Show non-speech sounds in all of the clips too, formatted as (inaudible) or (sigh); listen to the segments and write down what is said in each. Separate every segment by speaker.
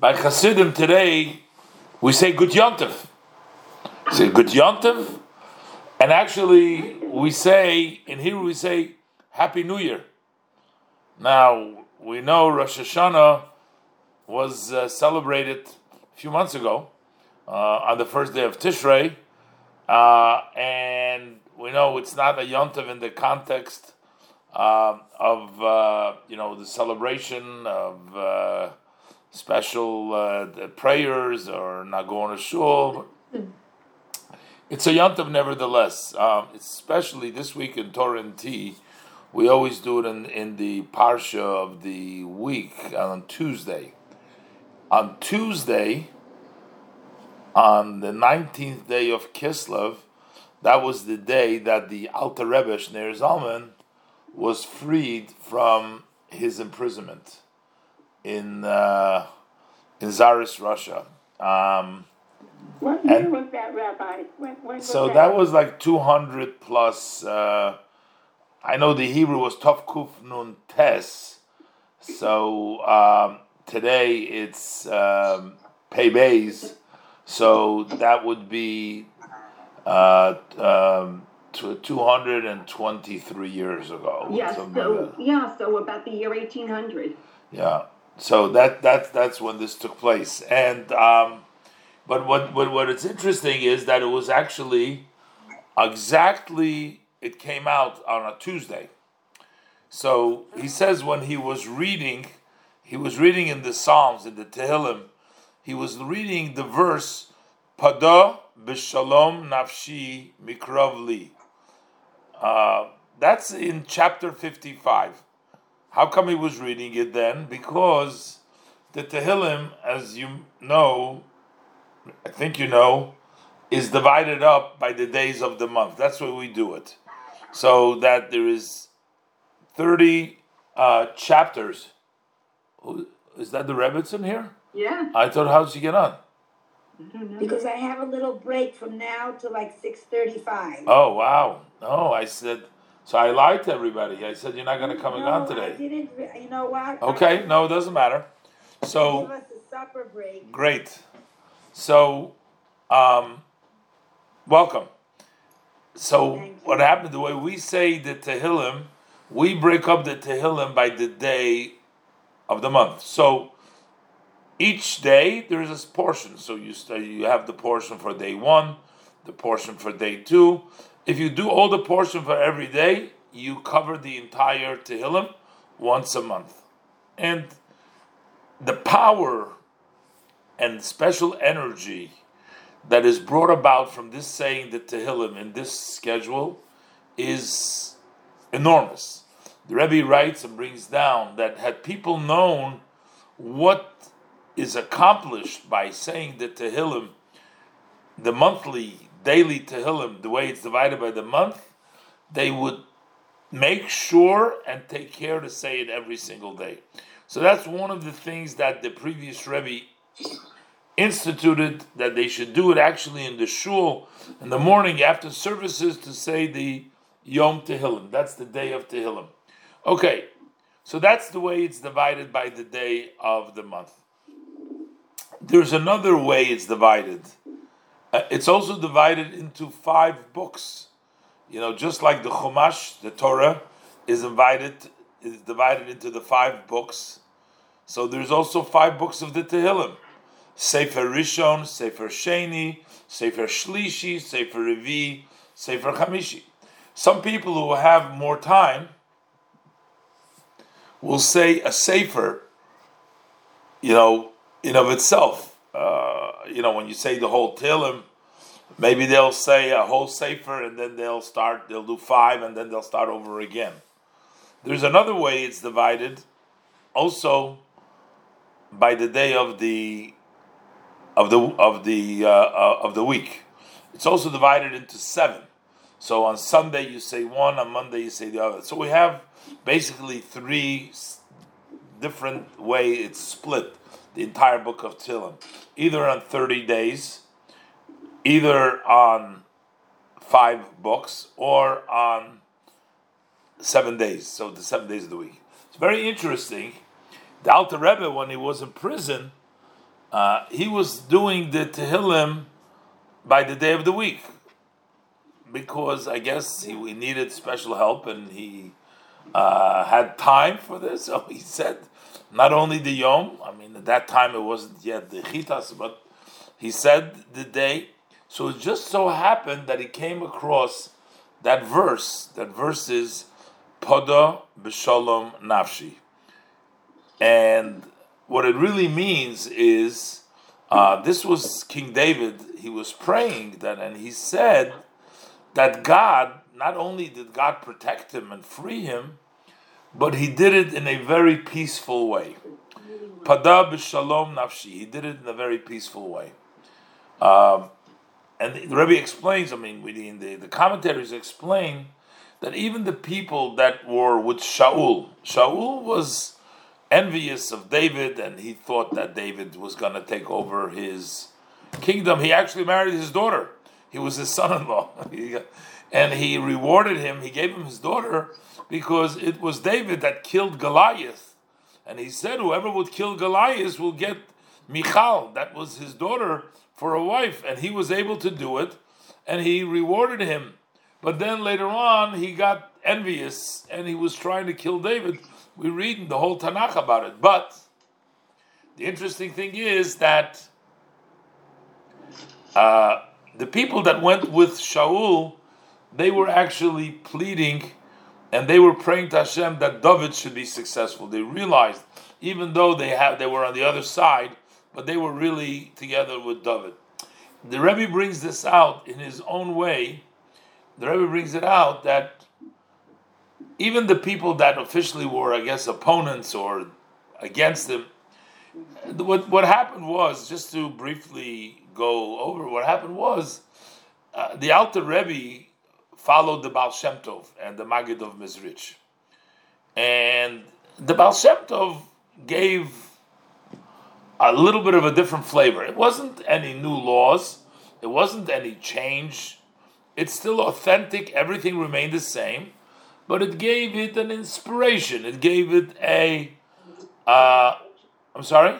Speaker 1: by Hasidim today, we say Good Yontif. Say Good Yontif, and actually we say in Hebrew we say Happy New Year. Now we know Rosh Hashanah was uh, celebrated a few months ago uh, on the first day of Tishrei, uh, and we know it's not a Yontif in the context uh, of uh, you know the celebration of uh, special uh, prayers or not going to shul. It's a yontav, nevertheless. Um, especially this week in Torah and T, we always do it in, in the parsha of the week on Tuesday. On Tuesday, on the nineteenth day of Kislev, that was the day that the Alter Rebbe Shneur Zalman was freed from his imprisonment in uh, in Tsarist Russia. Um,
Speaker 2: what year and, was that, Rabbi? When, when
Speaker 1: so
Speaker 2: was
Speaker 1: that? that? was like 200 plus. Uh, I know the Hebrew was Tov Kuf Nun Tes. So um, today it's um, Pei Beis. So that would be uh, um, 223 years ago.
Speaker 2: Yes, so, yeah, so about the year 1800.
Speaker 1: Yeah, so that that that's when this took place, and um, but what what what it's interesting is that it was actually exactly it came out on a Tuesday. So he says when he was reading, he was reading in the Psalms in the Tehillim, he was reading the verse Pada b'shalom nafshi mikravli. Uh, that's in chapter fifty-five. How come he was reading it then? Because the Tehillim, as you know, I think you know, is divided up by the days of the month. That's why we do it. So that there is 30 uh, chapters. Is that the rabbits in here?
Speaker 2: Yeah.
Speaker 1: I thought, how's he get on?
Speaker 3: Because I have a little break from now to like 6.35.
Speaker 1: Oh, wow. No, I said so I lied to everybody. I said you're not going to come
Speaker 3: no,
Speaker 1: on today.
Speaker 3: I didn't. You know what?
Speaker 1: Okay, no, it doesn't matter. So
Speaker 3: give us a supper break.
Speaker 1: Great. So, um, welcome. So what happened? The way we say the Tehillim, we break up the Tehillim by the day of the month. So each day there is a portion. So you you have the portion for day one, the portion for day two, if you do all the portion for every day, you cover the entire Tehillim once a month. And the power and special energy that is brought about from this saying the Tehillim in this schedule is enormous. The Rebbe writes and brings down that had people known what is accomplished by saying the Tehillim, the monthly daily Tehillim, the way it's divided by the month, they would make sure and take care to say it every single day. So that's one of the things that the previous Rebbe instituted that they should do it actually in the shul in the morning after services to say the Yom Tehillim. That's the day of Tehillim. Okay, so that's the way it's divided by the day of the month. There's another way it's divided uh, it's also divided into five books. You know, just like the Chumash, the Torah, is divided is divided into the five books. So there's also five books of the Tehillim: Sefer Rishon, Sefer Sheni, Sefer Shlishi, Sefer Revi, Sefer Chamishi. Some people who have more time will say a Sefer, you know, in of itself. Uh, you know, when you say the whole Tehillim, maybe they'll say a whole Sefer and then they'll start, they'll do five and then they'll start over again. There's another way it's divided, also by the day of the of the of the uh, uh, of the week. It's also divided into seven. So on Sunday you say one, on Monday you say the other. So we have basically three different way it's split the entire book of Tehillim, either on 30 days, either on five books, or on seven days, so the seven days of the week. It's very interesting. The Alter Rebbe, when he was in prison, uh, he was doing the Tehillim by the day of the week because I guess he, needed special help and he uh, had time for this. So he said, not only the Yom, I mean, at that time it wasn't yet the Chitas, but he said the day. So it just so happened that he came across that verse. That verse is Poda B'Shalom Nafshi. And what it really means is uh, this was King David. He was praying that, and he said that God, not only did God protect him and free him, but he did it in a very peaceful way. Pada b'shalom nafshi. He did it in a very peaceful way. Um, and the Rebbe explains, I mean, the, the commentaries explain that even the people that were with Shaul, Shaul was envious of David and he thought that David was going to take over his kingdom. He actually married his daughter. He was his son in law. (laughs) and he rewarded him, he gave him his daughter because it was David that killed Goliath. And he said, whoever would kill Goliath will get Michal, that was his daughter, for a wife. And he was able to do it, and he rewarded him. But then later on, he got envious and he was trying to kill David. We read in the whole Tanakh about it. But the interesting thing is that uh, the people that went with Shaul, they were actually pleading and they were praying to Hashem that David should be successful. They realized, even though they have they were on the other side, but they were really together with David. The Rebbe brings this out in his own way. The Rebbe brings it out that even the people that officially were, I guess, opponents or against him, what what happened was just to briefly go over what happened was uh, the Alter Rebbe followed the Baal Shem Tov and the Magid of Mezrich. And the Baal Shem Tov gave a little bit of a different flavor. It wasn't any new laws, it wasn't any change. It's still authentic, everything remained the same, but it gave it an inspiration. It gave it a. Uh, I'm sorry?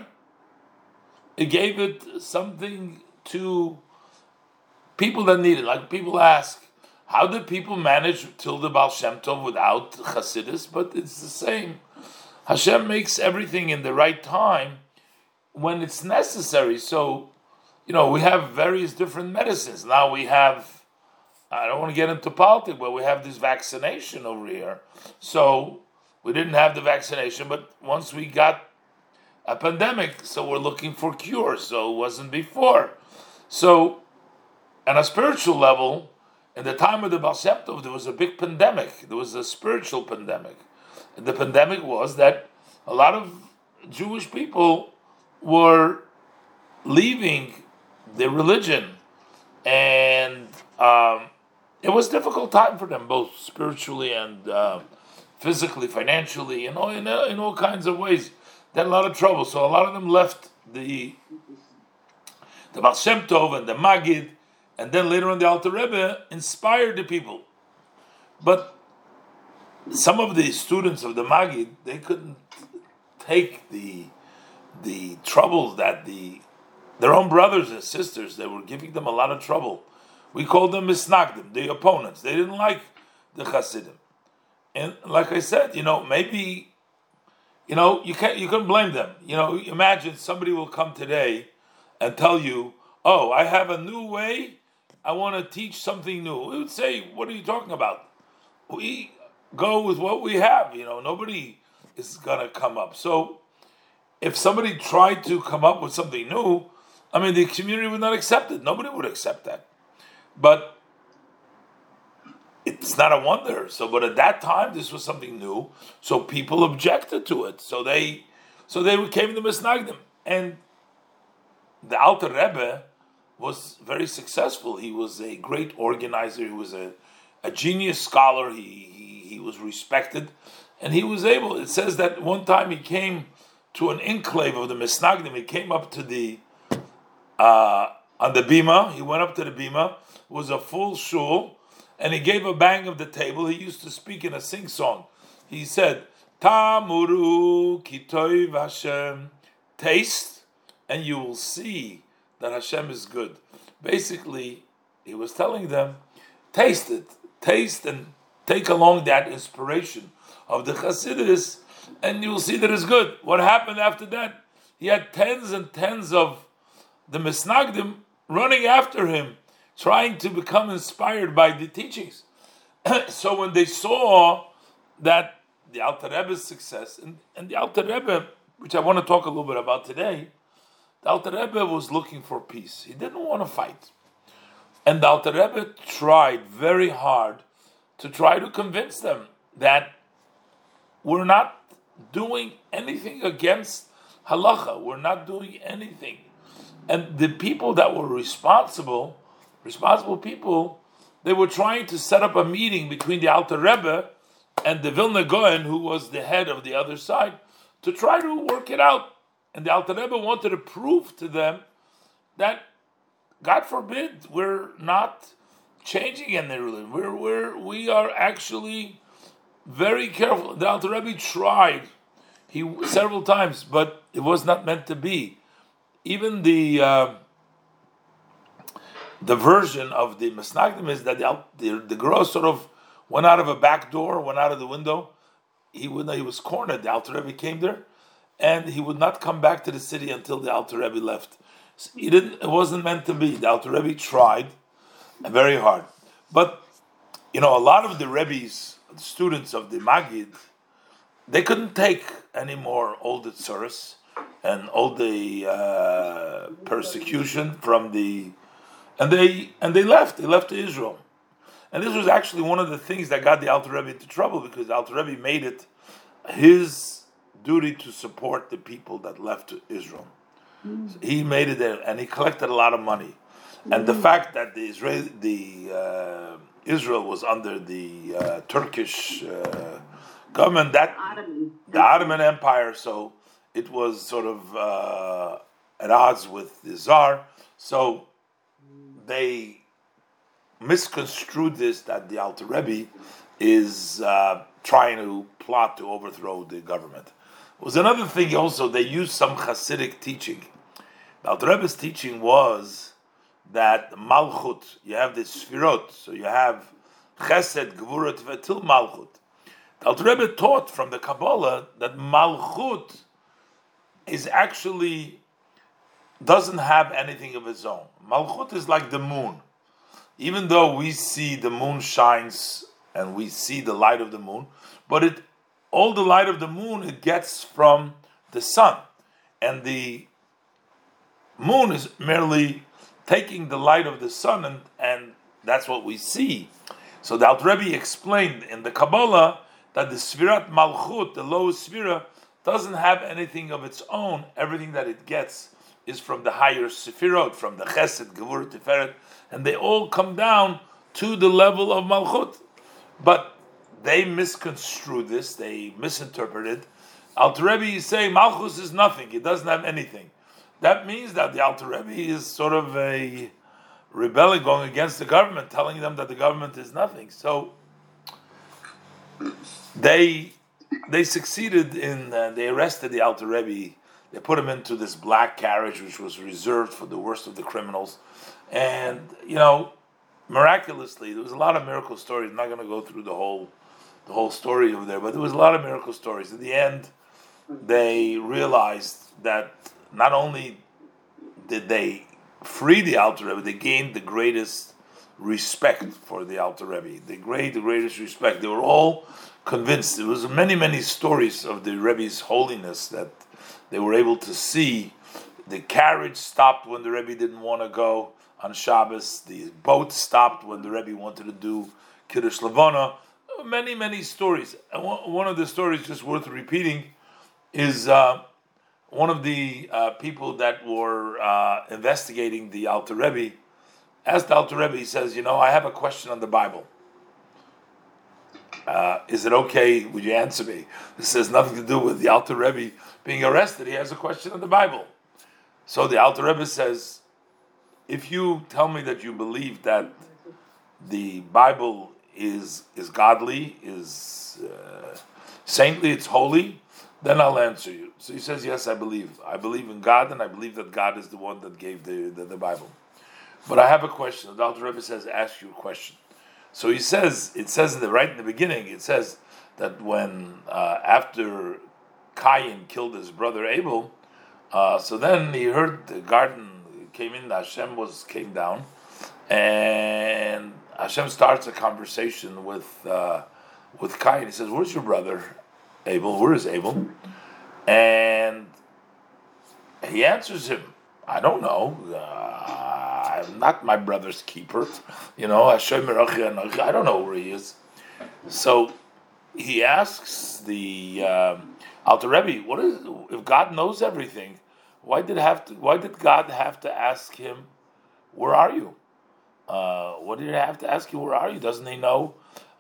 Speaker 1: It gave it something to people that need it. Like people ask, how did people manage till the Baal Shem Tov without Chasidus? But it's the same. Hashem makes everything in the right time when it's necessary. So, you know, we have various different medicines. Now we have, I don't want to get into politics, but we have this vaccination over here. So we didn't have the vaccination, but once we got a pandemic, so we're looking for cures. So it wasn't before. So, on a spiritual level, in the time of the Baal there was a big pandemic. There was a spiritual pandemic. And the pandemic was that a lot of Jewish people were leaving their religion, and um, it was a difficult time for them, both spiritually and uh, physically, financially, and all, in, in all kinds of ways. They had a lot of trouble. So a lot of them left the the Baal and the Magid and then later on the Alter Rebbe inspired the people. But some of the students of the Magid they couldn't take the the troubles that the their own brothers and sisters they were giving them a lot of trouble. We called them misnagdim, the opponents. They didn't like the Hasidim, and like I said, you know, maybe you know you can't you couldn't blame them. You know, imagine somebody will come today and tell you, "Oh, I have a new way I want to teach something new. We would say, What are you talking about? We go with what we have, you know, nobody is going to come up. So if somebody tried to come up with something new, I mean, the community would not accept it. Nobody would accept that. But it's not a wonder. So, but at that time, this was something new. So people objected to it. So they, so they came to Misnagdim. And the Alter Rebbe, was very successful. He was a great organizer. He was a, a genius scholar. He, he, he was respected, and he was able. It says that one time he came to an enclave of the Misnagdim. He came up to the uh, on the bima. He went up to the bima. Was a full shul, and he gave a bang of the table. He used to speak in a sing song. He said, "Tamuru kitov Hashem." Taste and you will see that Hashem is good. Basically, he was telling them, taste it, taste and take along that inspiration of the Chassidus, and you will see that it's good. What happened after that? He had tens and tens of the Misnagdim running after him, trying to become inspired by the teachings. (clears throat) so when they saw that the Alter Rebbe's success, and, and the Alter Rebbe, which I want to talk a little bit about today, the Alter Rebbe was looking for peace. He didn't want to fight. And the Alter Rebbe tried very hard to try to convince them that we're not doing anything against halacha. We're not doing anything. And the people that were responsible, responsible people, they were trying to set up a meeting between the Alter Rebbe and the Vilna Gaon, who was the head of the other side, to try to work it out. And the Alter Rebbe wanted to prove to them that, God forbid, we're not changing any religion. We're, we're, we are actually very careful. The Alter Rebbe tried he several times, but it was not meant to be. Even the uh, the version of the Masnagdim is that the, the, the girl sort of went out of a back door, went out of the window. He would he was cornered. The Alter Rebbe came there, and he would not come back to the city until the Alter Rebbe left. So he didn't. It wasn't meant to be. The Alter Rebbe tried very hard, but you know a lot of the Rebbe's students of the Magid, they couldn't take any more old tsuris and all the uh, persecution from the, and they and they left. They left to Israel. And this was actually one of the things that got the Alter Rebbe into trouble because the Alter Rebbe made it his duty to support the people that left Israel. Mm. So he made it there, and he collected a lot of money. Mm. And the mm. fact that the Israel, the uh, Israel was under the uh, Turkish uh, government, that Ottoman. the Ottoman Empire, so it was sort of uh, at odds with the Tsar. So they misconstrued this that the Alter Rebbe is uh, trying to plot to overthrow the government. Was another thing also, they used some Hasidic teaching. The Alter Rebbe's teaching was that Malchut, you have the Sfirot, so you have Chesed, Gvurat, Vetil Malchut. The Alter Rebbe taught from the Kabbalah that Malchut is actually doesn't have anything of its own. Malchut is like the moon even though we see the moon shines and we see the light of the moon, but it all the light of the moon it gets from the sun, and the moon is merely taking the light of the sun, and, and that's what we see. So the Alt Rebbe explained in the Kabbalah that the Sfirat Malchut, the lowest Sfira, doesn't have anything of its own. Everything that it gets is from the higher Sefirot, from the Chesed, Gevur, Tiferet, and they all come down to the level of Malchut. But they misconstrued this, they misinterpreted. Alter Rebbe is saying Malchus is nothing, it doesn't have anything. That means that the Alter Rebbe is sort of a rebelling going against the government, telling them that the government is nothing. So they they succeeded in uh, they arrested the Alter Rebbe. They put him into this black carriage, which was reserved for the worst of the criminals. And you know, miraculously, there was a lot of miracle stories. I'm not going to go through the whole the whole story over there, but there was a lot of miracle stories. In the end, they realized that not only did they free the Alter Rebbe, they gained the greatest respect for the Alter Rebbe. The great, the greatest respect. They were all convinced. There was many, many stories of the Rebbe's holiness that they were able to see. The carriage stopped when the Rebbe didn't want to go on Shabbos. The boat stopped when the Rebbe wanted to do Kiddush Levana. Many, many stories. One of the stories, just worth repeating, is uh, one of the uh, people that were uh, investigating the Alter Rebbe asked the Alter Rebbe, he says, You know, I have a question on the Bible. Uh, is it okay? Would you answer me? This has nothing to do with the Alter Rebbe being arrested. He has a question on the Bible. So the Alter Rebbe says, if you tell me that you believe that the Bible is is godly, is uh, saintly, it's holy, then I'll answer you. So he says, Yes, I believe. I believe in God, and I believe that God is the one that gave the, the, the Bible. But I have a question. The Alter Rebbe says, Ask you a question. So he says, it says in the right in the beginning, it says that when uh, after Cain killed his brother Abel, uh, so then he heard the garden came in, Hashem was came down, and Hashem starts a conversation with uh, with Cain. He says, "Where's your brother Abel? Where is Abel?" And he answers him, "I don't know. Uh, I'm not my brother's keeper. You know, Hashem I don't know where he is." So he asks the um, Alter Rebbe, "What is if God knows everything?" Why did have to? Why did God have to ask him, "Where are you?" Uh, what did he have to ask you? Where are you? Doesn't he know?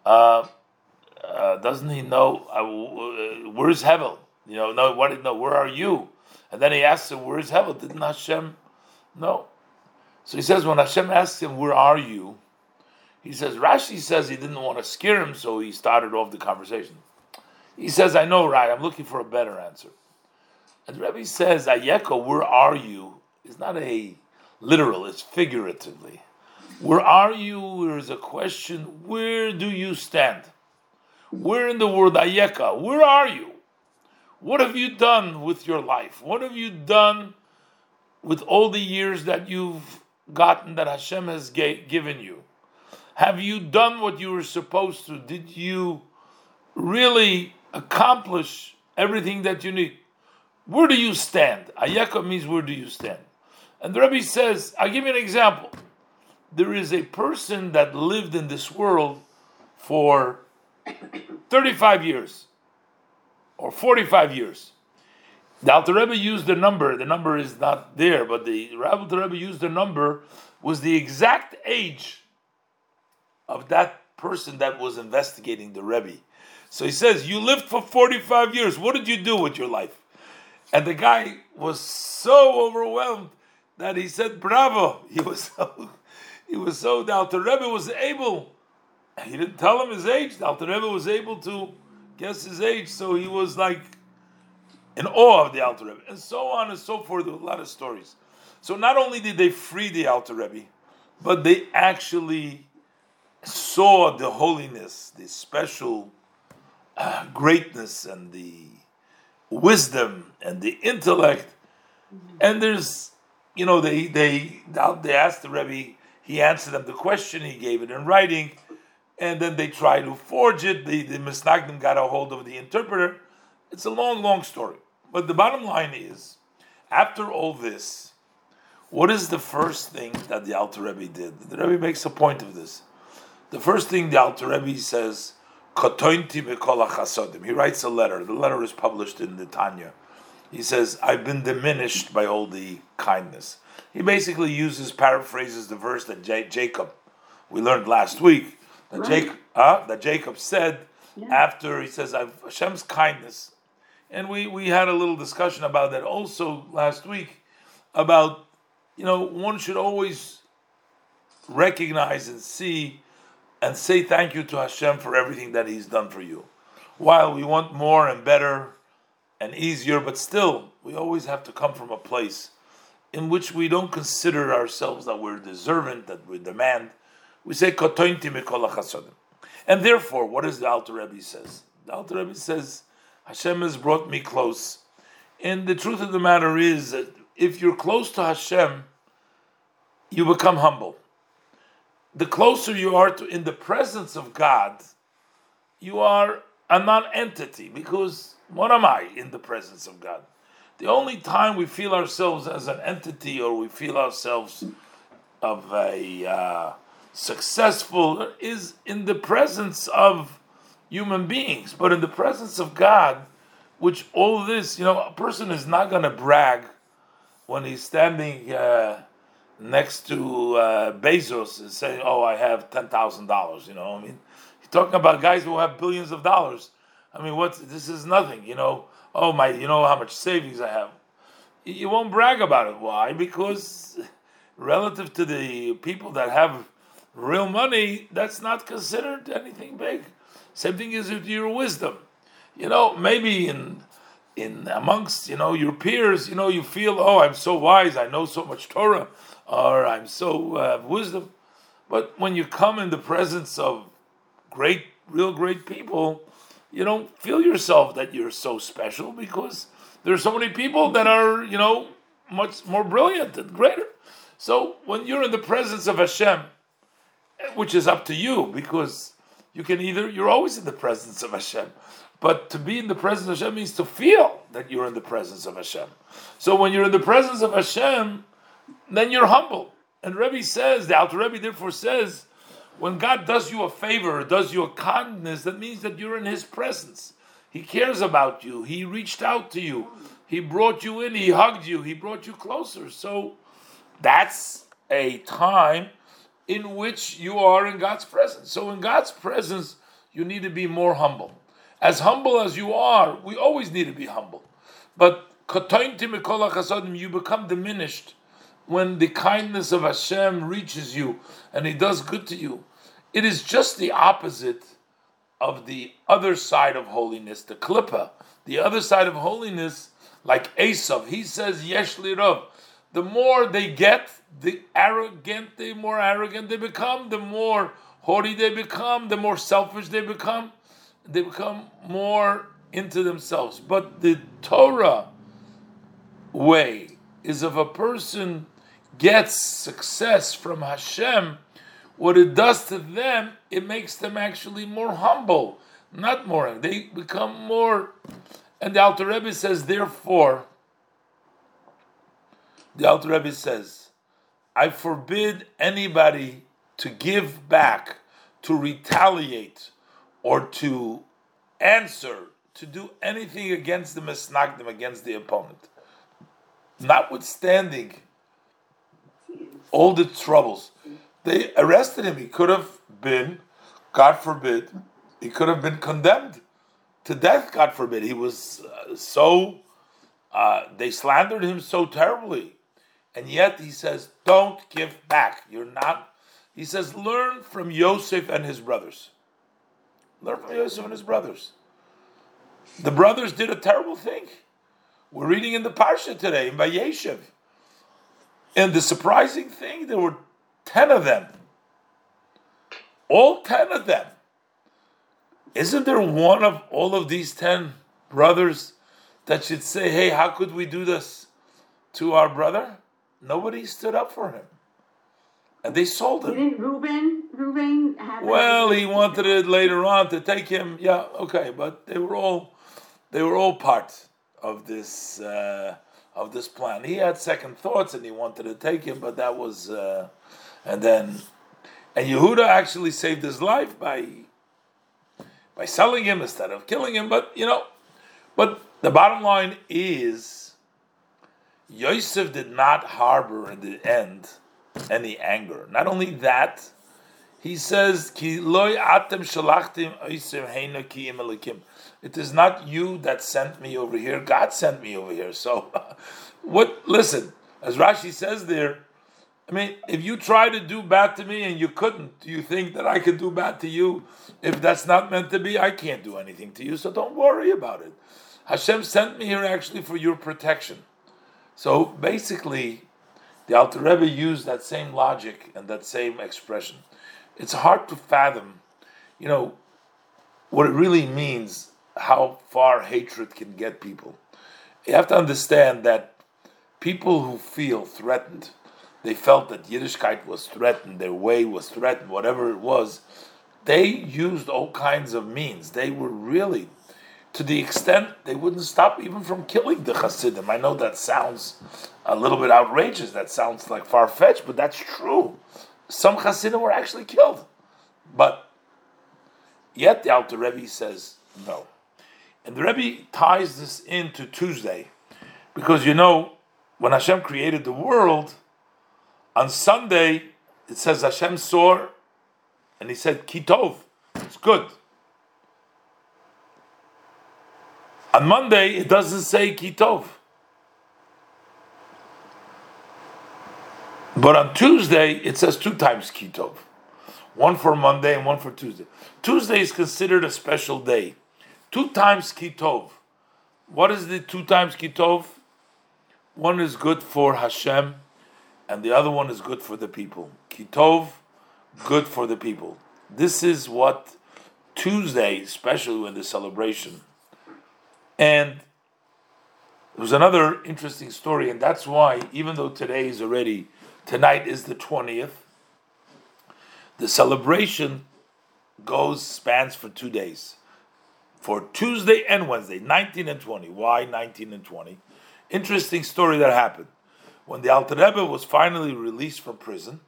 Speaker 1: Uh, uh, doesn't he know? Uh, uh, where's Hevel? You know, no. What no? Where are you? And then he asks him, "Where's Hevel?" Didn't Hashem know? So he says, when Hashem asks him, "Where are you?" He says, Rashi says he didn't want to scare him, so he started off the conversation. He says, "I know, right? I'm looking for a better answer." And the Rebbe says, Ayeko, where are you? Is not a literal, it's figuratively. Where are you? There is a question, where do you stand? Where in the world, Ayeka? Where are you? What have you done with your life? What have you done with all the years that you've gotten that Hashem has given you? Have you done what you were supposed to? Did you really accomplish everything that you need? Where do you stand? Ayeka means where do you stand? And the Rebbe says, I'll give you an example. There is a person that lived in this world for 35 years or 45 years. The Alter Rebbe used the number, the number is not there, but the Alter Rebbe used the number, was the exact age of that person that was investigating the Rebbe. So he says, You lived for 45 years. What did you do with your life? And the guy was so overwhelmed that he said, "Bravo!" (laughs) He was so, he was so. The Alter Rebbe was able. He didn't tell him his age. The Alter Rebbe was able to guess his age, so he was like in awe of the Alter Rebbe, and so on and so forth. A lot of stories. So not only did they free the Alter Rebbe, but they actually saw the holiness, the special uh, greatness, and the wisdom and the intellect. And there's, you know, they they they asked the Rebbe, he answered them the question, he gave it in writing, and then they tried to forge it. The the Misnagdim got a hold of the interpreter. It's a long, long story. But the bottom line is, after all this, what is the first thing that the Alter Rebbe did? The Rebbe makes a point of this. The first thing the Alter Rebbe says, he writes a letter. The letter is published in the Tanya. He says, I've been diminished by all the kindness. He basically uses, paraphrases the verse that J- Jacob, we learned last week, that, right. Jacob, uh, that Jacob said yeah. after, he says, I've, Hashem's kindness. And we, we had a little discussion about that also last week, about, you know, one should always recognize and see and say thank you to Hashem for everything that He's done for you. While we want more and better and easier, but still, we always have to come from a place in which we don't consider ourselves that we're deserving, that we demand. We say And therefore, what does the Alter Rebbe says? The Alter Rebbe says, Hashem has brought me close. And the truth of the matter is that if you're close to Hashem, you become humble the closer you are to in the presence of God, you are a non-entity because what am I in the presence of God? The only time we feel ourselves as an entity or we feel ourselves of a uh, successful is in the presence of human beings, but in the presence of God, which all this, you know, a person is not going to brag when he's standing. Uh, next to uh, Bezos and saying, "Oh, I have ten thousand dollars." You know, I mean, he's talking about guys who have billions of dollars. I mean, what? This is nothing. You know, oh my, you know how much savings I have. You won't brag about it. Why? Because relative to the people that have real money, that's not considered anything big. Same thing is with your wisdom. You know, maybe in in amongst you know your peers, you know you feel oh I'm so wise, I know so much Torah, or I'm so uh, wisdom. But when you come in the presence of great, real great people, you don't feel yourself that you're so special because there's so many people that are you know much more brilliant and greater. So when you're in the presence of Hashem, which is up to you because you can either you're always in the presence of Hashem, but to be in the presence of Hashem means to feel that you're in the presence of Hashem. So when you're in the presence of Hashem, then you're humble. And Rebbe says, the Alter Rebbe therefore says, when God does you a favor, does you a kindness, that means that you're in His presence. He cares about you. He reached out to you. He brought you in. He hugged you. He brought you closer. So that's a time in which you are in God's presence. So in God's presence, you need to be more humble. As humble as you are, we always need to be humble. But you become diminished when the kindness of Hashem reaches you and He does good to you. It is just the opposite of the other side of holiness, the klippa. The other side of holiness, like Esav, he says, Yesh lirav. The more they get, the arrogant, the more arrogant they become, the more haughty they become, the more selfish they become they become more into themselves. But the Torah way is if a person gets success from Hashem, what it does to them, it makes them actually more humble, not more. They become more. And the Alter Rebbe says, therefore, the Alter Rebbe says, I forbid anybody to give back, to retaliate or to answer to do anything against the misnagdim, against the opponent. Notwithstanding all the troubles, they arrested him. He could have been, God forbid, he could have been condemned to death, God forbid. He was uh, so, uh, they slandered him so terribly. And yet he says, don't give back. You're not, he says, learn from Yosef and his brothers. Learn from Yosef and his brothers. The brothers did a terrible thing. We're reading in the Parsha today in Vayeshev. And the surprising thing, there were 10 of them. All 10 of them. Isn't there one of all of these 10 brothers that should say, hey, how could we do this to our brother? Nobody stood up for him and they sold him.
Speaker 2: Didn't Reuben, Reuben have?
Speaker 1: Well, he wanted it later on to take him. Yeah, okay, but they were all, they were all part of this uh, of this plan. He had second thoughts and he wanted to take him, but that was, uh, and then, and Yehuda actually saved his life by by selling him instead of killing him. But you know, but the bottom line is, Yosef did not harbor in the end any anger. Not only that, he says, Ki loy atem shalachtim It is not you that sent me over here. God sent me over here. So, (laughs) what? Listen, as Rashi says there, I mean, if you try to do bad to me and you couldn't, do you think that I could do bad to you? If that's not meant to be, I can't do anything to you. So don't worry about it. Hashem sent me here actually for your protection. So basically, the Alter Rebbe used that same logic and that same expression. It's hard to fathom, you know, what it really means, how far hatred can get people. You have to understand that people who feel threatened, they felt that Yiddishkeit was threatened, their way was threatened, whatever it was, they used all kinds of means. They were really to the extent they wouldn't stop even from killing the Hasidim. I know that sounds a little bit outrageous, that sounds like far fetched, but that's true. Some Hasidim were actually killed. But yet the Alter Rebbe says no. And the Rebbe ties this into Tuesday because you know, when Hashem created the world, on Sunday it says Hashem saw and he said, Kitov, it's good. On Monday, it doesn't say Kitov. But on Tuesday, it says two times Kitov. One for Monday and one for Tuesday. Tuesday is considered a special day. Two times Kitov. What is the two times kitov? One is good for Hashem, and the other one is good for the people. Kitov, good for the people. This is what Tuesday, especially when the celebration. And there was another interesting story, and that's why, even though today is already, tonight is the 20th, the celebration goes, spans for two days. For Tuesday and Wednesday, 19 and 20. Why 19 and 20? Interesting story that happened. When the Alter Rebbe was finally released from prison,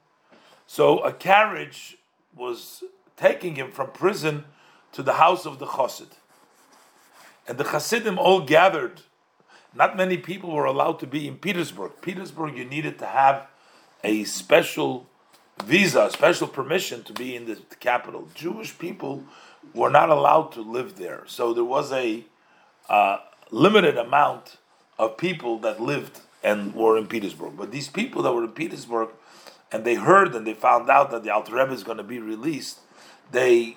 Speaker 1: so a carriage was taking him from prison to the house of the Chassid. And the Chassidim all gathered. Not many people were allowed to be in Petersburg. Petersburg, you needed to have a special visa, a special permission to be in the capital. Jewish people were not allowed to live there. So there was a uh, limited amount of people that lived and were in Petersburg. But these people that were in Petersburg and they heard and they found out that the Alter Rebbe is going to be released, they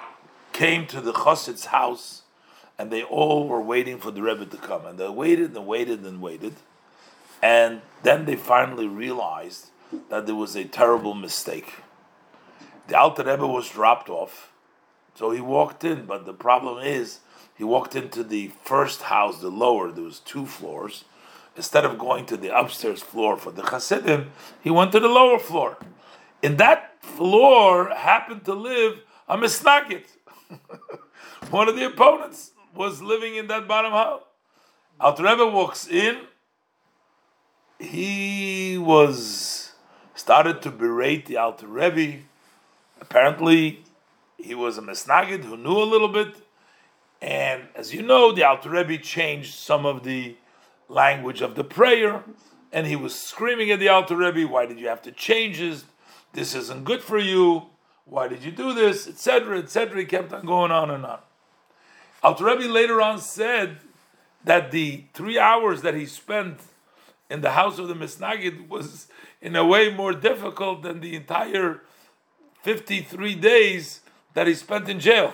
Speaker 1: came to the Chassid's house and they all were waiting for the Rebbe to come. And they waited and waited and waited. And then they finally realized that there was a terrible mistake. The Alter Rebbe was dropped off, so he walked in, but the problem is he walked into the first house, the lower, there was two floors. Instead of going to the upstairs floor for the Hasidim, he went to the lower floor. In that floor happened to live a Misnagid. (laughs) One of the opponents was living in that bottom house. Alter Rebbe walks in. He was started to berate the Alter Rebbe. Apparently, he was a Misnagid who knew a little bit. And as you know, the Alter Rebbe changed some of the language of the prayer, and he was screaming at the Alter Rebbe, "Why did you have to change this? This isn't good for you. Why did you do this?" Etc. Etc. He kept on going on and on. Alter Rebbe later on said that the three hours that he spent in the house of the Misnagid was in a way more difficult than the entire 53 days that he spent in jail.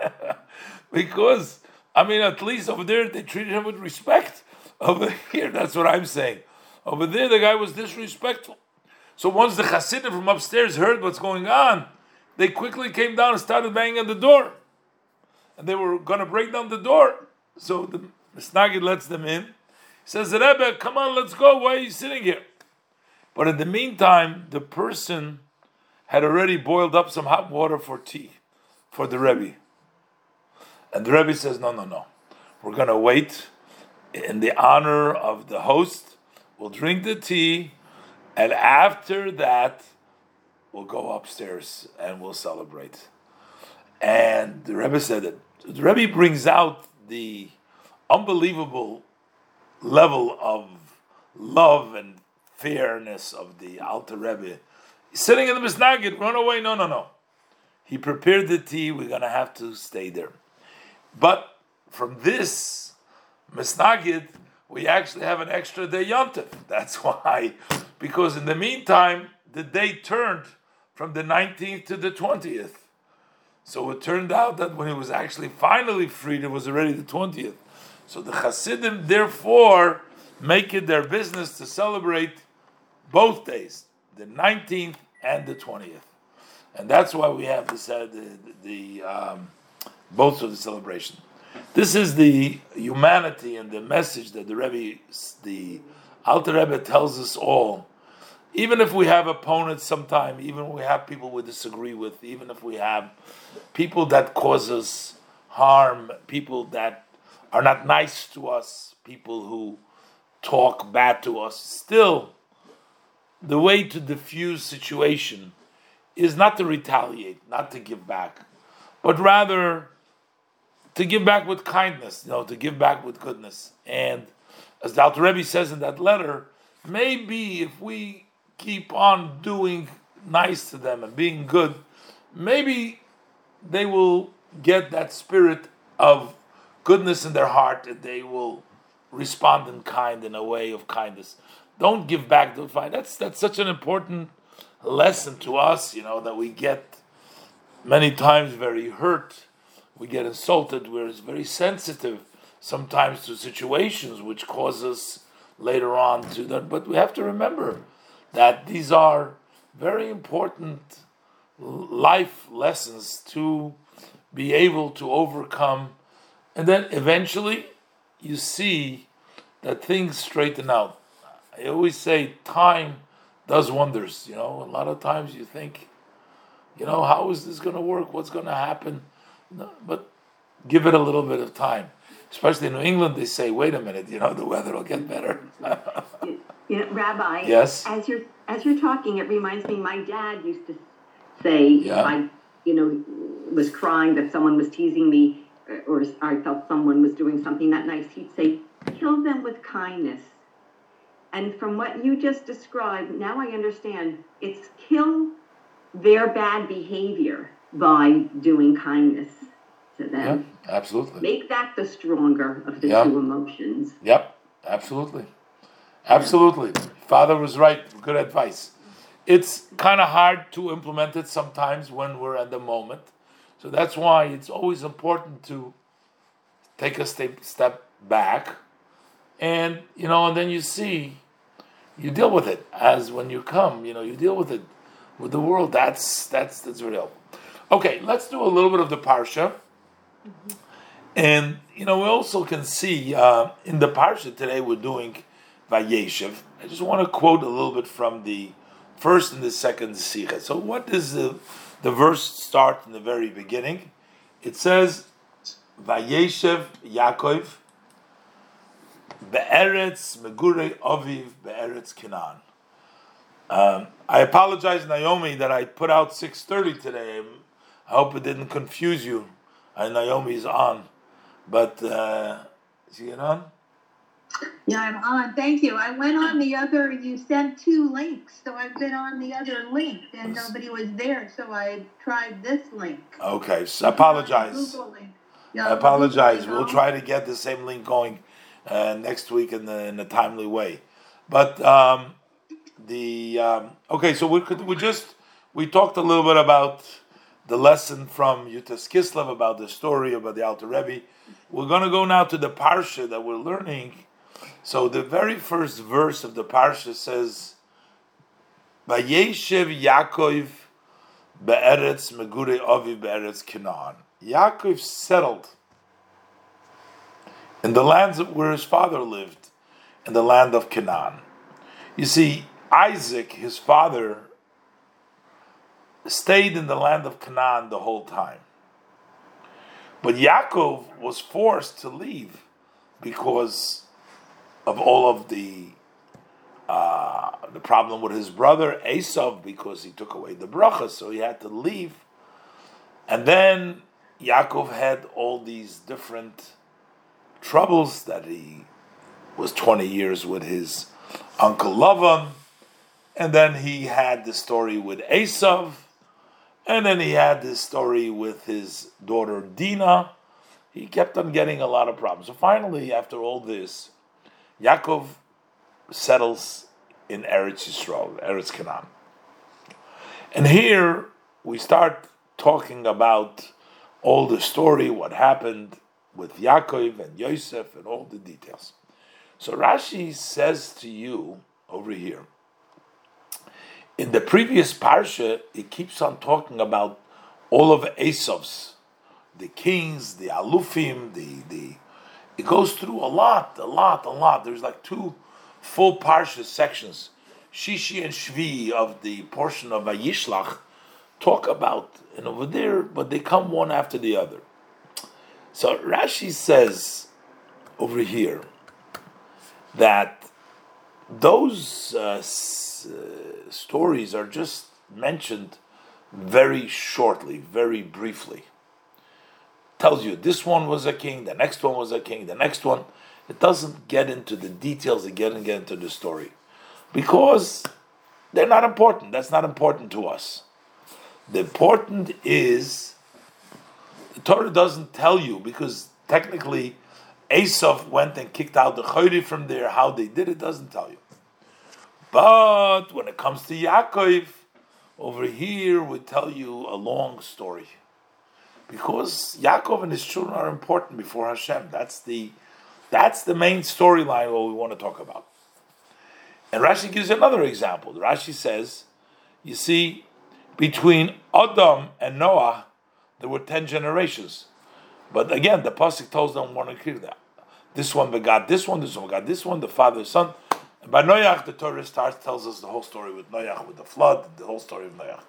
Speaker 1: (laughs) because, I mean, at least over there they treated him with respect. Over here, that's what I'm saying. Over there, the guy was disrespectful. So once the Hasidim from upstairs heard what's going on, they quickly came down and started banging on the door. And they were going to break down the door. So the Misnagid lets them in. He says, Rebbe, come on, let's go. Why are you sitting here? But in the meantime, the person had already boiled up some hot water for tea for the Rebbe. And the Rebbe says, No, no, no. We're going to wait in the honor of the host. We'll drink the tea. And after that, we'll go upstairs and we'll celebrate. And the Rebbe said that the Rebbe brings out the unbelievable level of love and fairness of the Alter Rebbe. He's sitting in the Misnagid, run away. No, no, no. He prepared the tea. We're going to have to stay there. But from this Misnagid, we actually have an extra day yontif. That's (laughs) why, because in the meantime, the day turned from the 19th to the 20th. So it turned out that when he was actually finally freed, it was already the 20th. So the Hasidim, therefore, make it their business to celebrate both days, the 19th and the 20th. And that's why we have this, uh, the, the um, both of the celebration. This is the humanity and the message that the Rebbe, the Alter Rebbe tells us all. Even if we have opponents sometime, even if we have people we disagree with, even if we have people that cause us harm, people that are not nice to us, people who talk bad to us, still the way to diffuse situation is not to retaliate, not to give back, but rather to give back with kindness, you know, to give back with goodness. And as the Alter Rebbe says in that letter, maybe if we keep on doing nice to them and being good, maybe they will get that spirit of goodness in their heart and they will respond in kind in a way of kindness. Don't give back the fight. That's that's such an important lesson to us, you know, that we get many times very hurt, we get insulted, we're very sensitive, sometimes to situations which cause us later on to that. But we have to remember that these are very important life lessons to be able to overcome. And then eventually you see that things straighten out. I always say time does wonders. You know, a lot of times you think, you know, how is this going to work? What's going to happen? No, but give it a little bit of time. Especially in New England, they say, "Wait a minute, you know, the weather will get better." (laughs)
Speaker 2: you know, Rabbi.
Speaker 1: Yes.
Speaker 2: As you're as you're talking, it reminds me. My dad used to say,
Speaker 1: Yeah.
Speaker 2: I, you know, was crying that someone was teasing me, uh, or I felt someone was doing something not nice, he'd say, "Kill them with kindness." And from what you just described, now I understand. It's kill their bad behavior by doing kindness to
Speaker 1: yeah,
Speaker 2: them.
Speaker 1: absolutely.
Speaker 2: Make that the stronger of the
Speaker 1: Yeah.
Speaker 2: two emotions.
Speaker 1: Yep, absolutely. Absolutely. Father was right. Good advice. It's kind of hard to implement it sometimes when we're at the moment. So that's why it's always important to take a step step back and you know and then you see you deal with it as when you come, you know, you deal with it with the world. That's that's that's real. Okay, let's do a little bit of the parsha. And you know, we also can see uh, in the parsha today we're doing Vayeshev. I just want to quote a little bit from the first and the second sikha. So, what does the the verse start in the very beginning? It says, "Vayeshev Yaakov be'eretz megurei aviv be'eretz Canaan." Um, I apologize, Naomi, that I put out six thirty today. I hope it didn't confuse you. And Naomi's on, but uh, is she on?
Speaker 4: Yeah, I'm on. Thank you. I went on the other, you sent two links, so I've been on the other link and nobody was there, so I tried this link.
Speaker 1: Okay, so I apologize.
Speaker 4: Google link.
Speaker 1: I
Speaker 4: Yeah,
Speaker 1: apologize. We'll try to get the same link going uh, next week in the in a timely way. But um, the um, okay, so we could we just we talked a little bit about the lesson from Yud Tes Kislev about the story about the Alter Rebbe. We're going to go now to the parsha that we're learning. So the very first verse of the parsha says, "Vayeshev Yaakov be'eretz megure aviv be'eretz Canaan." Yaakov settled in the lands where his father lived, in the land of Canaan. You see, Isaac, his father, stayed in the land of Canaan the whole time. But Yaakov was forced to leave because of all of the uh, the problem with his brother Esav because he took away the bracha, so he had to leave. And then Yaakov had all these different troubles that he was 20 years with his uncle Lavan, and then he had the story with Esav, and then he had this story with his daughter Dinah. He kept on getting a lot of problems. So finally, after all this, Yaakov settles in Eretz Yisrael, Eretz Canaan. And here we start talking about all the story, what happened with Yaakov and Yosef and all the details. So Rashi says to you over here, in the previous parsha, it keeps on talking about all of Esav's, the kings, the alufim, the the. It goes through a lot, a lot, a lot. There's like two full parsha sections, Shishi and Shvi of the portion of Vayishlach, talk about and over there, but they come one after the other. So Rashi says over here that those uh, uh, stories are just mentioned very shortly, very briefly. Tells you this one was a king, the next one was a king, the next one. It doesn't get into the details, it doesn't get into the story. Because they're not important. That's not important to us. The important is the Torah doesn't tell you because technically Esav went and kicked out the Chayri from there. How they did it doesn't tell you. But when it comes to Yaakov, over here we tell you a long story. Because Yaakov and his children are important before Hashem. That's the That's the main storyline what we want to talk about. And Rashi gives another example. Rashi says, you see, between Adam and Noah, there were ten generations. But again, the pasuk tells them one and clear that this one begot this one, this one begot this one, the father, the son. By Noach, the Torah starts tells us the whole story with Noach, with the flood, the whole story of Noach.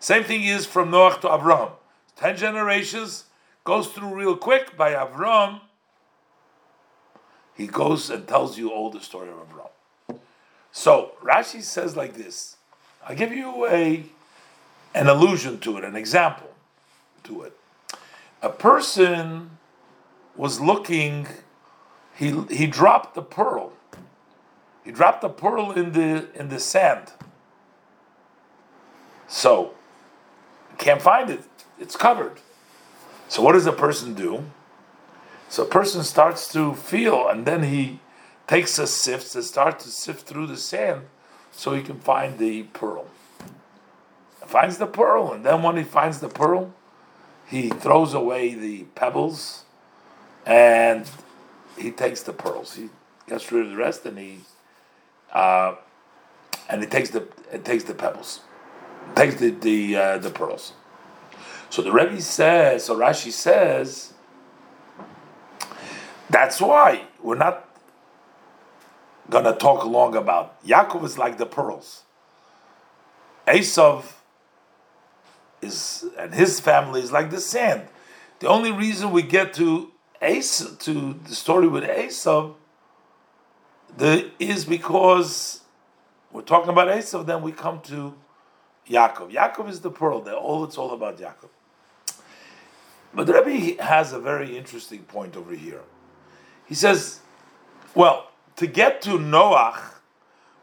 Speaker 1: Same thing is from Noach to Abraham. Ten generations goes through real quick. By Abraham, he goes and tells you all the story of Abraham. So Rashi says like this. I'll give you a an allusion to it, an example to it. A person was looking, he he dropped the pearl. He dropped the pearl in the in the sand. So can't find it. It's covered. So what does a person do? So a person starts to feel, and then he takes a sift and starts to sift through the sand so he can find the pearl. Finds the pearl, and then when he finds the pearl, he throws away the pebbles and he takes the pearls. He gets rid of the rest, and he uh, and it takes the it takes the pebbles, takes the the uh, the pearls. So the Rebbe says, so Rashi says, that's why we're not gonna talk long about Yaakov is like the pearls. Esav is and his family is like the sand. The only reason we get to Esav, to the story with Esav the, is because we're talking about Esav, then we come to Yaakov. Yaakov is the pearl. They're all it's all about Yaakov. But the Rebbe has a very interesting point over here. He says, well, to get to Noach,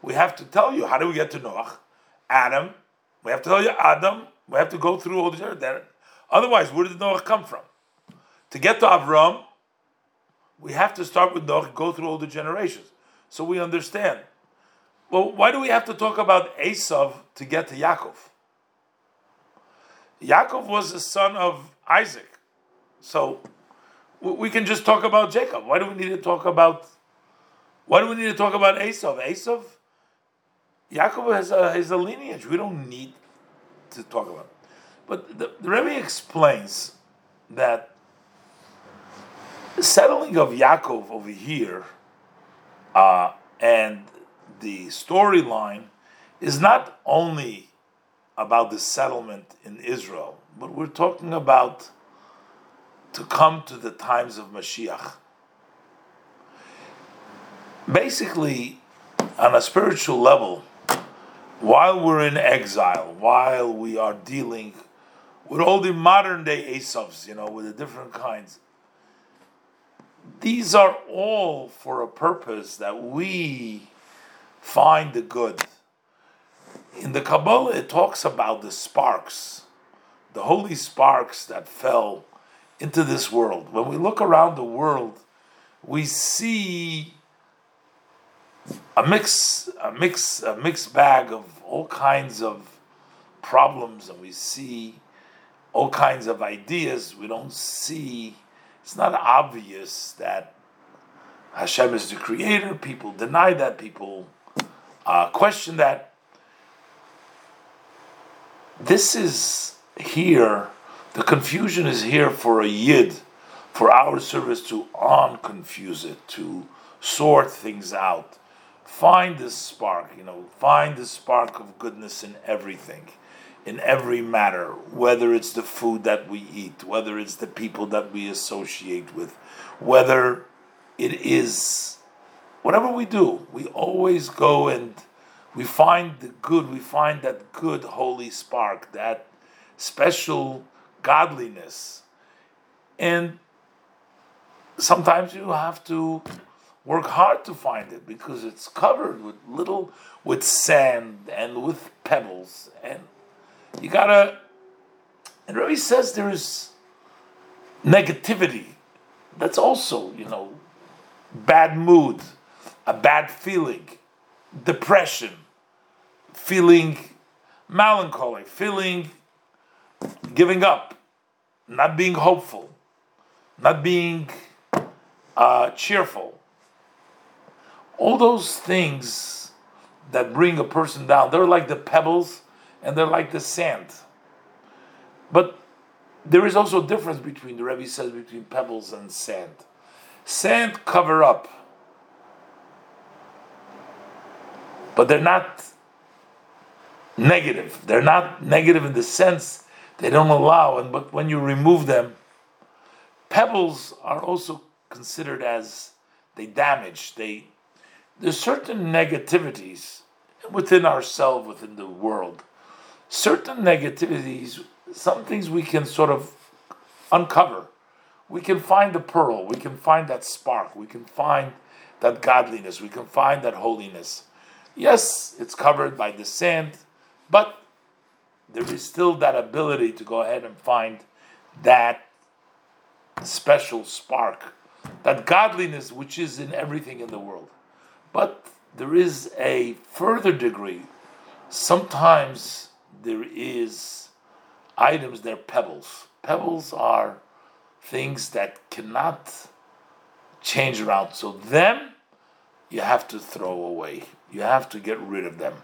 Speaker 1: we have to tell you how do we get to Noach? Adam, we have to tell you Adam, we have to go through all the generations. Otherwise, where did Noach come from? To get to Avram, we have to start with Noach, go through all the generations. So we understand. Well, why do we have to talk about Esav to get to Yaakov? Yaakov was the son of Isaac. So we can just talk about Jacob. Why do we need to talk about? Why do we need to talk about Esav? Esav, Yaakov has a, has a lineage. We don't need to talk about. But the, the Rebbe explains that the settling of Yaakov over here uh, and the storyline is not only about the settlement in Israel, but we're talking about to come to the times of Mashiach. Basically, on a spiritual level, while we're in exile, while we are dealing with all the modern day Esavs, you know, with the different kinds, these are all for a purpose that we find the good. In the Kabbalah, it talks about the sparks, the holy sparks that fell into this world. When we look around the world, we see a mix, a mix, a mixed bag of all kinds of problems, and we see all kinds of ideas. We don't see. It's not obvious that Hashem is the creator. People deny that. People uh, question that. This is here the confusion is here for a yid, for our service to unconfuse it, to sort things out. Find this spark, you know, find the spark of goodness in everything, in every matter, whether it's the food that we eat, whether it's the people that we associate with, whether it is whatever we do, we always go and we find the good, we find that good holy spark, that special godliness. And sometimes you have to work hard to find it because it's covered with little with sand and with pebbles and you gotta and Rabbi says there is negativity that's also you know bad mood a bad feeling depression feeling melancholy feeling giving up not being hopeful, not being uh, cheerful. all those things that bring a person down, they're like the pebbles and they're like the sand. But there is also a difference between the Rebbe says between pebbles and sand. Sand cover up, but they're not negative. They're not negative in the sense they don't allow, and but when you remove them, pebbles are also considered as they damage. They there's certain negativities within ourselves, within the world. Certain negativities, some things we can sort of uncover. We can find the pearl. We can find that spark. We can find that godliness. We can find that holiness. Yes, it's covered by the sand, but there is still that ability to go ahead and find that special spark, that godliness which is in everything in the world. But there is a further degree. Sometimes there is items, they're pebbles. Pebbles are things that cannot change around. So them you have to throw away. You have to get rid of them.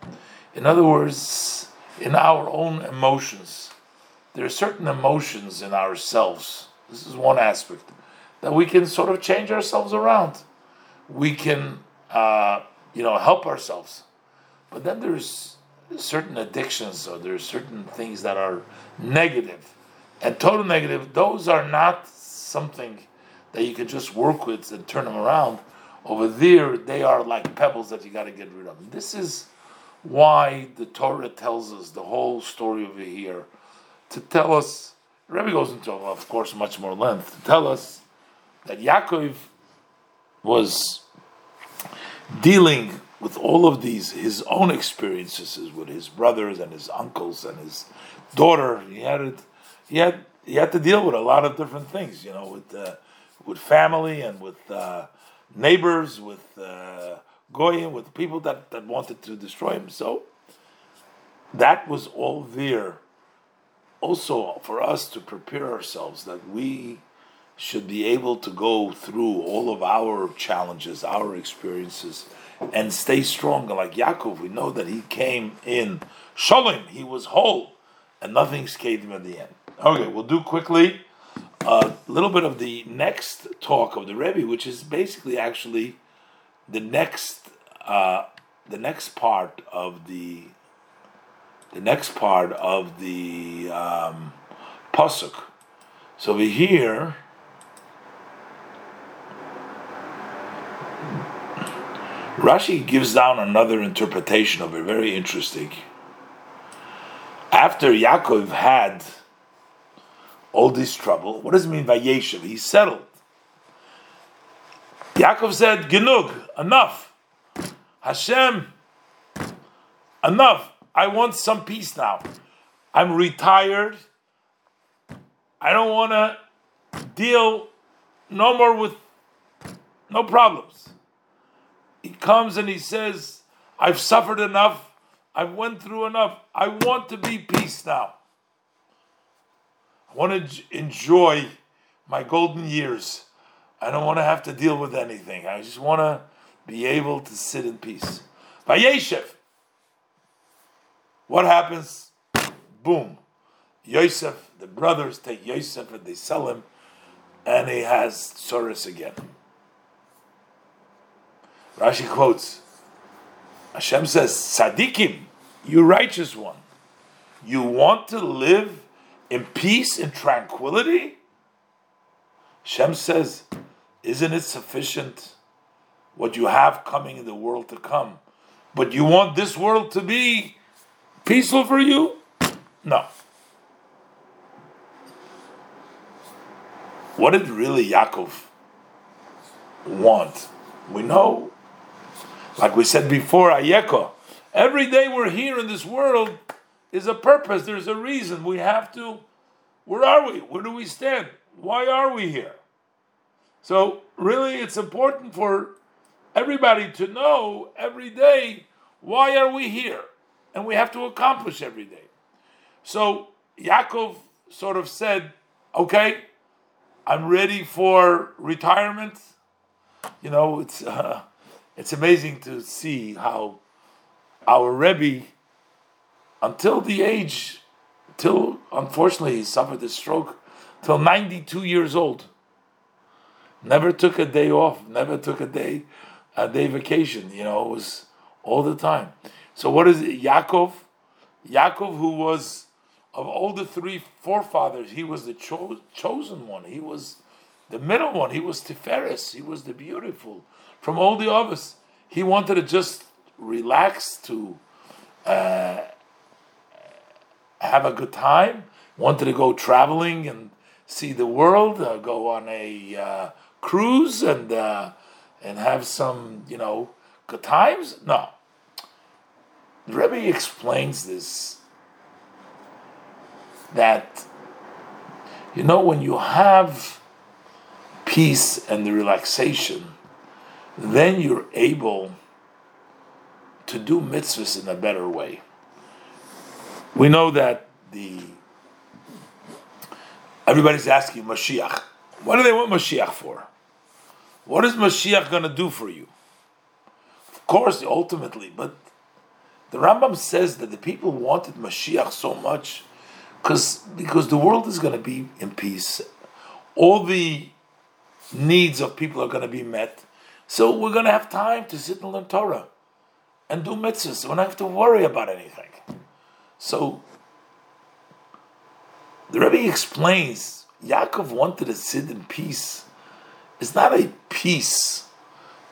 Speaker 1: In other words, in our own emotions. There are certain emotions in ourselves. This is one aspect that we can sort of change ourselves around. We can, uh, you know, help ourselves. But then there's certain addictions or there's certain things that are negative and total negative. Those are not something that you can just work with and turn them around. Over there, they are like pebbles that you got to get rid of. This is why the Torah tells us the whole story over here, to tell us, Rebbe goes into, of course, much more length, to tell us that Yaakov was dealing with all of these, his own experiences with his brothers and his uncles and his daughter. He had it, he had he had to deal with a lot of different things, you know, with uh, with family and with uh, neighbors, with uh, goyim, with people that, that wanted to destroy him. So that was all there. Also, for us to prepare ourselves that we should be able to go through all of our challenges, our experiences, and stay strong. Like Yaakov, we know that he came in Shalom, he was whole, and nothing scathed him at the end. Okay, we'll do quickly a little bit of the next talk of the Rebbe, which is basically actually the next uh, the next part of the the next part of the um, pasuk. So we hear. Rashi gives down another interpretation of it, very interesting. After Yaakov had all this trouble, what does it mean by Yeshiv? He settled. Yaakov said, Genug, enough. Hashem, enough. I want some peace now. I'm retired. I don't want to deal no more with no problems. Comes and he says, I've suffered enough. I've went through enough. I want to be peace now. I want to enjoy my golden years. I don't want to have to deal with anything. I just want to be able to sit in peace. Vayeshev. What happens? Boom. Yosef, the brothers take Yosef and they sell him, and he has Tsoris again. Rashi quotes, Hashem says, Sadikim, you righteous one, you want to live in peace and tranquility? Hashem says, isn't it sufficient what you have coming in the world to come? But you want this world to be peaceful for you? No. What did really Yaakov want? We know, like we said before, Ayeka, every day we're here in this world is a purpose, there's a reason. We have to, where are we? Where do we stand? Why are we here? So, really, it's important for everybody to know every day why are we here? And we have to accomplish every day. So, Yaakov sort of said, okay, I'm ready for retirement. You know, it's (laughs) uh, it's amazing to see how our Rebbe, until the age, till unfortunately he suffered a stroke, till 92 years old, never took a day off, never took a day, a day vacation. You know, it was all the time. So what is it? Yaakov, Yaakov, who was of all the three forefathers, he was the cho- chosen one. He was the middle one. He was Tiferes. He was the beautiful. From all the others, he wanted to just relax, to uh, have a good time. Wanted to go traveling and see the world. Uh, go on a uh, cruise and uh, and have some, you know, good times. No. The Rebbe explains this that you know when you have peace and the relaxation, then you're able to do mitzvahs in a better way. We know that the everybody's asking Mashiach. What do they want Mashiach for? What is Mashiach going to do for you? Of course, ultimately, but the Rambam says that the people wanted Mashiach so much because because the world is going to be in peace. All the needs of people are going to be met. So we're going to have time to sit and learn Torah and do mitzvahs. We don't have to worry about anything. So the Rebbe explains Yaakov wanted to sit in peace. It's not a peace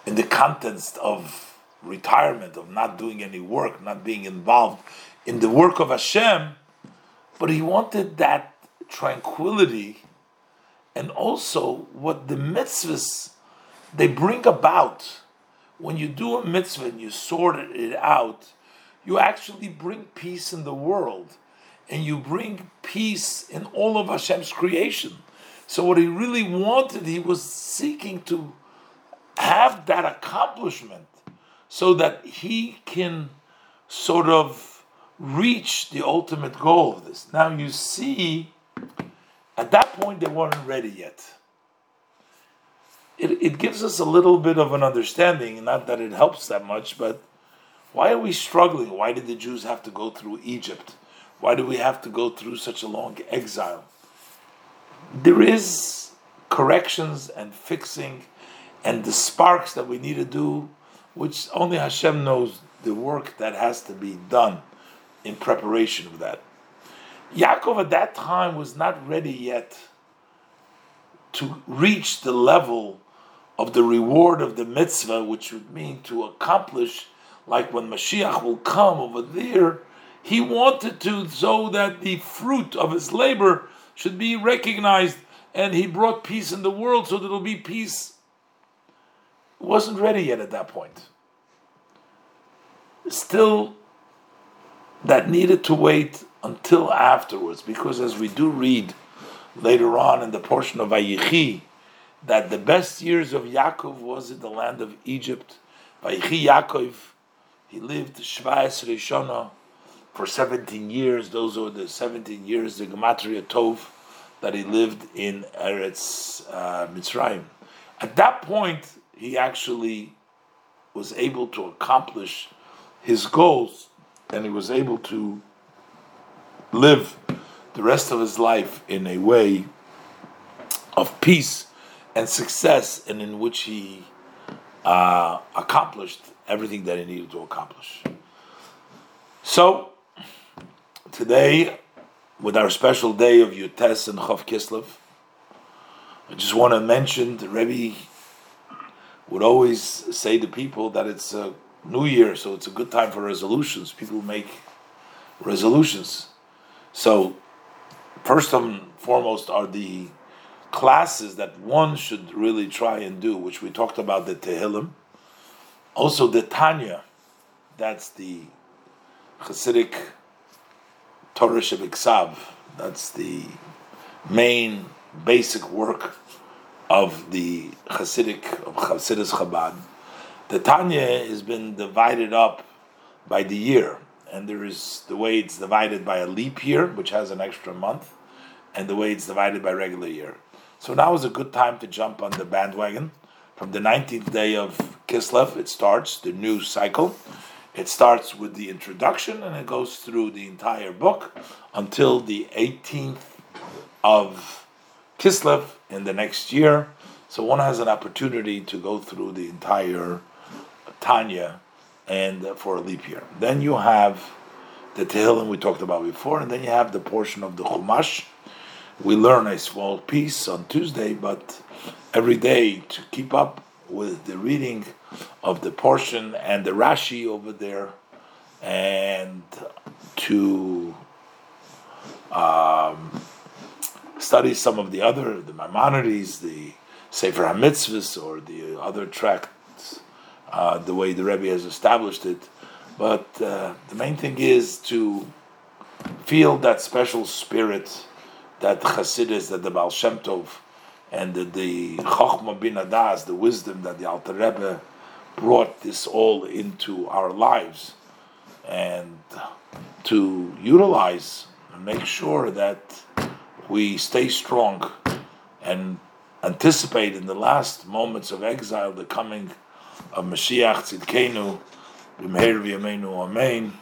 Speaker 1: in the context of retirement, of not doing any work, not being involved in the work of Hashem, but he wanted that tranquility and also what the mitzvahs they bring about. When you do a mitzvah and you sort it out, you actually bring peace in the world and you bring peace in all of Hashem's creation. So, what he really wanted, he was seeking to have that accomplishment so that he can sort of reach the ultimate goal of this. Now, you see, at that point, they weren't ready yet. It, it gives us a little bit of an understanding, not that it helps that much, but why are we struggling? Why did the Jews have to go through Egypt? Why do we have to go through such a long exile? There is corrections and fixing and the sparks that we need to do, which only Hashem knows the work that has to be done in preparation of that. Yaakov at that time was not ready yet to reach the level of the reward of the mitzvah, which would mean to accomplish, like when Mashiach will come over there, he wanted to so that the fruit of his labor should be recognized, and he brought peace in the world so there will be peace. Wasn't ready yet at that point. Still, that needed to wait until afterwards, because as we do read later on in the portion of Vayichi, that the best years of Yaakov was in the land of Egypt. Vayichi Yaakov, he lived Shvayas Rishona for 17 years. Those were the 17 years, the Gematria Tov, that he lived in Eretz uh, Mitzrayim. At that point, he actually was able to accomplish his goals and he was able to live the rest of his life in a way of peace and success, and in which he uh, accomplished everything that he needed to accomplish. So, today, with our special day of Yud Tes and Chav Kislev, I just want to mention the Rebbe would always say to people that it's a new year, so it's a good time for resolutions. People make resolutions. So, first and foremost are the classes that one should really try and do, which we talked about the Tehillim. Also, the Tanya, that's the Hasidic Torah Shebiksav, that's the main basic work of the Hasidic, of Hasidus Chabad. The Tanya has been divided up by the year, and there is the way it's divided by a leap year, which has an extra month, and the way it's divided by regular year. So now is a good time to jump on the bandwagon. from the 19th day of Kislev, it starts the new cycle. It starts with the introduction and it goes through the entire book until the 18th of Kislev in the next year. So one has an opportunity to go through the entire Tanya and for a leap year. Then you have the Tehillim we talked about before, and then you have the portion of the Chumash. We learn a small piece on Tuesday, but every day to keep up with the reading of the portion and the Rashi over there, and to um, study some of the other, the Maimonides, the Sefer HaMitzvahs, or the other tracts, uh, the way the Rebbe has established it. But uh, the main thing is to feel that special spirit, that Chassidus, that the Baal Shem Tov, and the, the Chochmah Binah Daas, the wisdom that the Alter Rebbe brought this all into our lives, and to utilize and make sure that we stay strong and anticipate in the last moments of exile the coming of Mashiach Tzidkenu, B'meir v'yameinu amen.